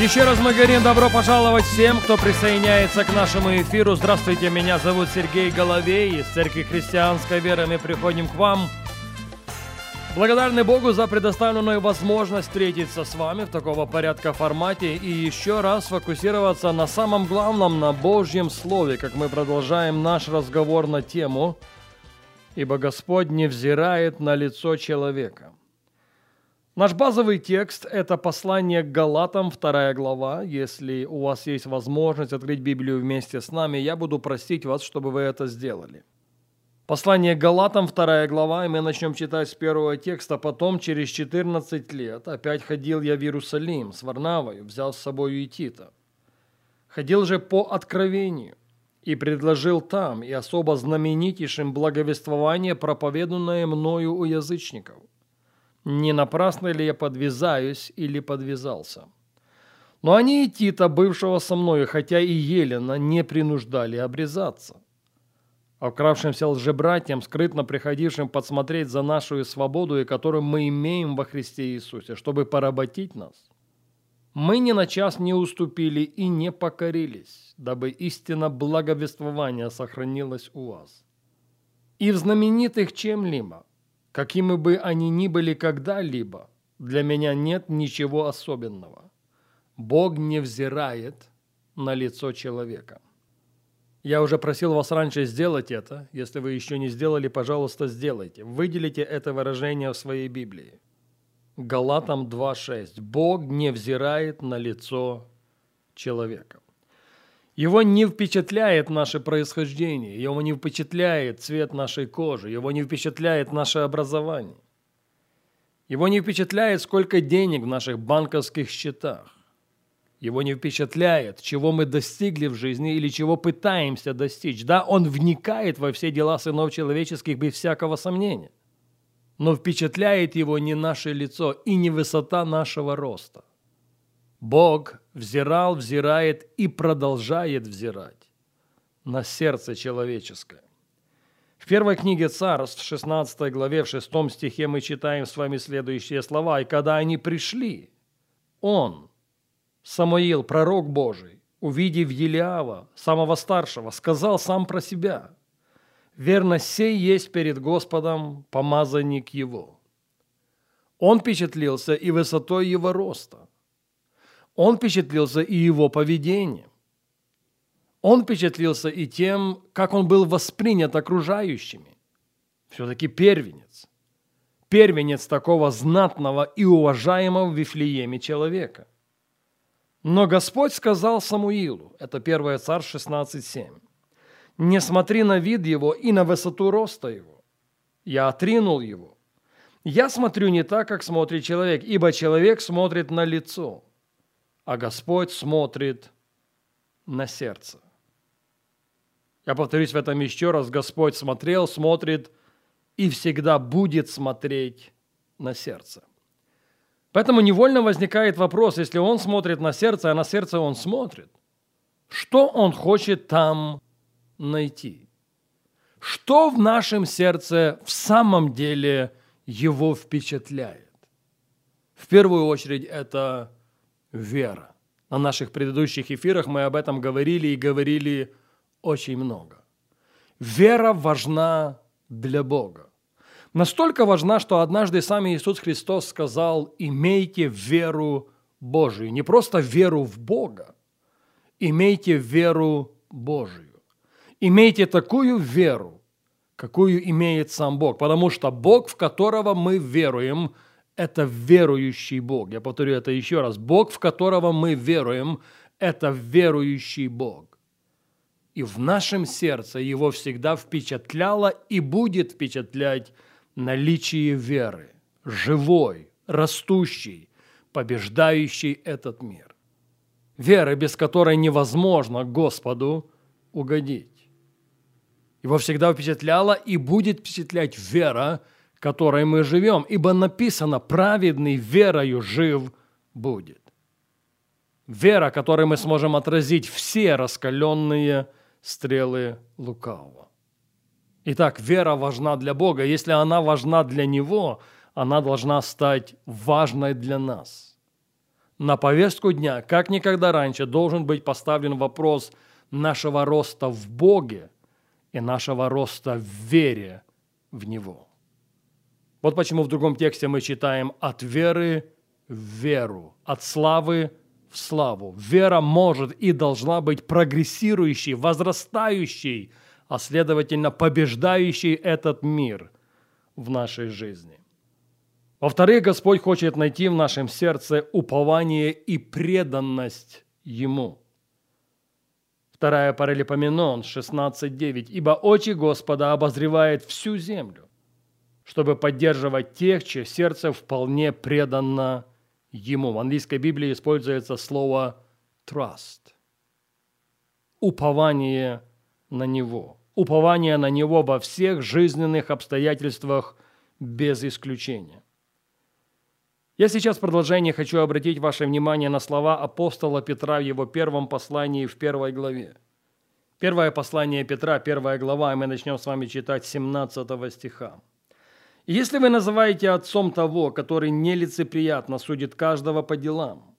Еще раз мы говорим добро пожаловать всем, кто присоединяется к нашему эфиру. Здравствуйте, меня зовут Сергей Головей из Церкви Христианской Веры. Мы приходим к вам. Благодарны Богу за предоставленную возможность встретиться с вами в такого порядка формате и еще раз фокусироваться на самом главном, на Божьем Слове, как мы продолжаем наш разговор на тему «Ибо Господь не взирает на лицо человека». Наш базовый текст – это послание к Галатам, вторая глава. Если у вас есть возможность открыть Библию вместе с нами, я буду просить вас, чтобы вы это сделали. Послание к Галатам, вторая глава, и мы начнем читать с первого текста. «Потом, через 14 лет, опять ходил я в Иерусалим с Варнавою, взял с собой и Тита. Ходил же по откровению, и предложил там, и особо знаменитейшим благовествование, проповеданное мною у язычников – не напрасно ли я подвязаюсь или подвязался. Но они и Тита, бывшего со мною, хотя и Елена, не принуждали обрезаться. А вкравшимся лжебратьям, скрытно приходившим подсмотреть за нашу свободу, и которую мы имеем во Христе Иисусе, чтобы поработить нас, мы ни на час не уступили и не покорились, дабы истина благовествования сохранилась у вас. И в знаменитых чем-либо, Какими бы они ни были когда-либо, для меня нет ничего особенного. Бог не взирает на лицо человека. Я уже просил вас раньше сделать это. Если вы еще не сделали, пожалуйста, сделайте. Выделите это выражение в своей Библии. Галатам 2.6. Бог не взирает на лицо человека. Его не впечатляет наше происхождение, его не впечатляет цвет нашей кожи, его не впечатляет наше образование. Его не впечатляет, сколько денег в наших банковских счетах. Его не впечатляет, чего мы достигли в жизни или чего пытаемся достичь. Да, он вникает во все дела сынов человеческих без всякого сомнения. Но впечатляет его не наше лицо и не высота нашего роста. Бог взирал, взирает и продолжает взирать на сердце человеческое. В первой книге Царств, в 16 главе, в 6 стихе мы читаем с вами следующие слова. «И когда они пришли, он, Самуил, пророк Божий, увидев Елиава, самого старшего, сказал сам про себя, «Верно, сей есть перед Господом помазанник его». Он впечатлился и высотой его роста, он впечатлился и его поведением. Он впечатлился и тем, как он был воспринят окружающими. Все-таки первенец. Первенец такого знатного и уважаемого в Вифлееме человека. Но Господь сказал Самуилу, это 1 царь 16.7, «Не смотри на вид его и на высоту роста его. Я отринул его. Я смотрю не так, как смотрит человек, ибо человек смотрит на лицо, а Господь смотрит на сердце. Я повторюсь в этом еще раз. Господь смотрел, смотрит и всегда будет смотреть на сердце. Поэтому невольно возникает вопрос, если он смотрит на сердце, а на сердце он смотрит, что он хочет там найти? Что в нашем сердце в самом деле его впечатляет? В первую очередь это вера. На наших предыдущих эфирах мы об этом говорили и говорили очень много. Вера важна для Бога. Настолько важна, что однажды сам Иисус Христос сказал, имейте веру Божию. Не просто веру в Бога, имейте веру Божию. Имейте такую веру, какую имеет сам Бог, потому что Бог, в которого мы веруем – это верующий Бог. Я повторю это еще раз. Бог, в которого мы веруем, это верующий Бог. И в нашем сердце его всегда впечатляло и будет впечатлять наличие веры, живой, растущей, побеждающей этот мир. Веры, без которой невозможно Господу угодить. Его всегда впечатляла и будет впечатлять вера, которой мы живем, ибо написано «праведный верою жив будет». Вера, которой мы сможем отразить все раскаленные стрелы лукавого. Итак, вера важна для Бога. Если она важна для Него, она должна стать важной для нас. На повестку дня, как никогда раньше, должен быть поставлен вопрос нашего роста в Боге и нашего роста в вере в Него. Вот почему в другом тексте мы читаем «от веры в веру», «от славы в славу». Вера может и должна быть прогрессирующей, возрастающей, а следовательно побеждающей этот мир в нашей жизни. Во-вторых, Господь хочет найти в нашем сердце упование и преданность Ему. Вторая паралипоменон 16.9. «Ибо очи Господа обозревает всю землю, чтобы поддерживать тех, чье сердце вполне предано Ему». В английской Библии используется слово «trust» – упование на Него. Упование на Него во всех жизненных обстоятельствах без исключения. Я сейчас в продолжении хочу обратить ваше внимание на слова апостола Петра в его первом послании в первой главе. Первое послание Петра, первая глава, и мы начнем с вами читать 17 стиха. «Если вы называете отцом того, который нелицеприятно судит каждого по делам,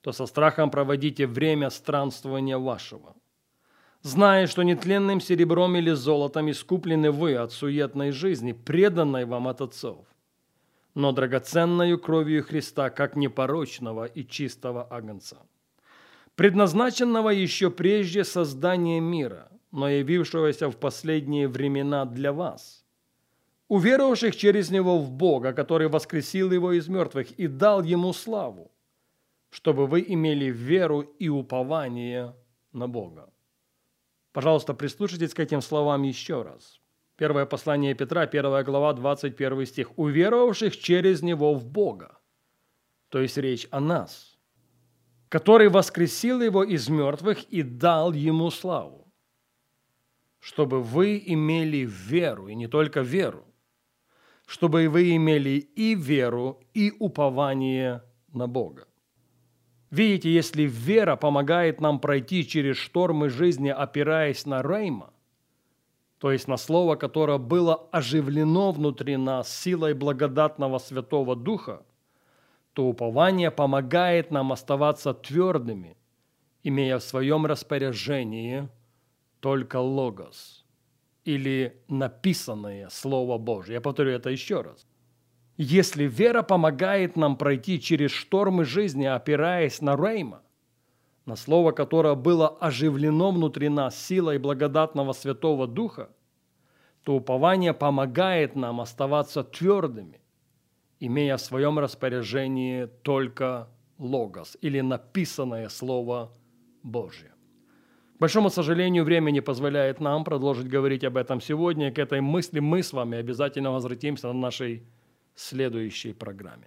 то со страхом проводите время странствования вашего, зная, что нетленным серебром или золотом искуплены вы от суетной жизни, преданной вам от отцов, но драгоценною кровью Христа, как непорочного и чистого агнца, предназначенного еще прежде создания мира, но явившегося в последние времена для вас, уверовавших через Него в Бога, который воскресил Его из мертвых и дал Ему славу, чтобы вы имели веру и упование на Бога. Пожалуйста, прислушайтесь к этим словам еще раз. Первое послание Петра, первая глава, 21 стих. «Уверовавших через Него в Бога». То есть речь о нас, который воскресил Его из мертвых и дал Ему славу, чтобы вы имели веру, и не только веру, чтобы вы имели и веру, и упование на Бога. Видите, если вера помогает нам пройти через штормы жизни, опираясь на Рейма, то есть на слово, которое было оживлено внутри нас силой благодатного Святого Духа, то упование помогает нам оставаться твердыми, имея в своем распоряжении только логос или написанное Слово Божье. Я повторю это еще раз. Если вера помогает нам пройти через штормы жизни, опираясь на Рейма, на слово, которое было оживлено внутри нас силой благодатного Святого Духа, то упование помогает нам оставаться твердыми, имея в своем распоряжении только логос или написанное Слово Божье. К большому сожалению, время не позволяет нам продолжить говорить об этом сегодня. К этой мысли мы с вами обязательно возвратимся на нашей следующей программе.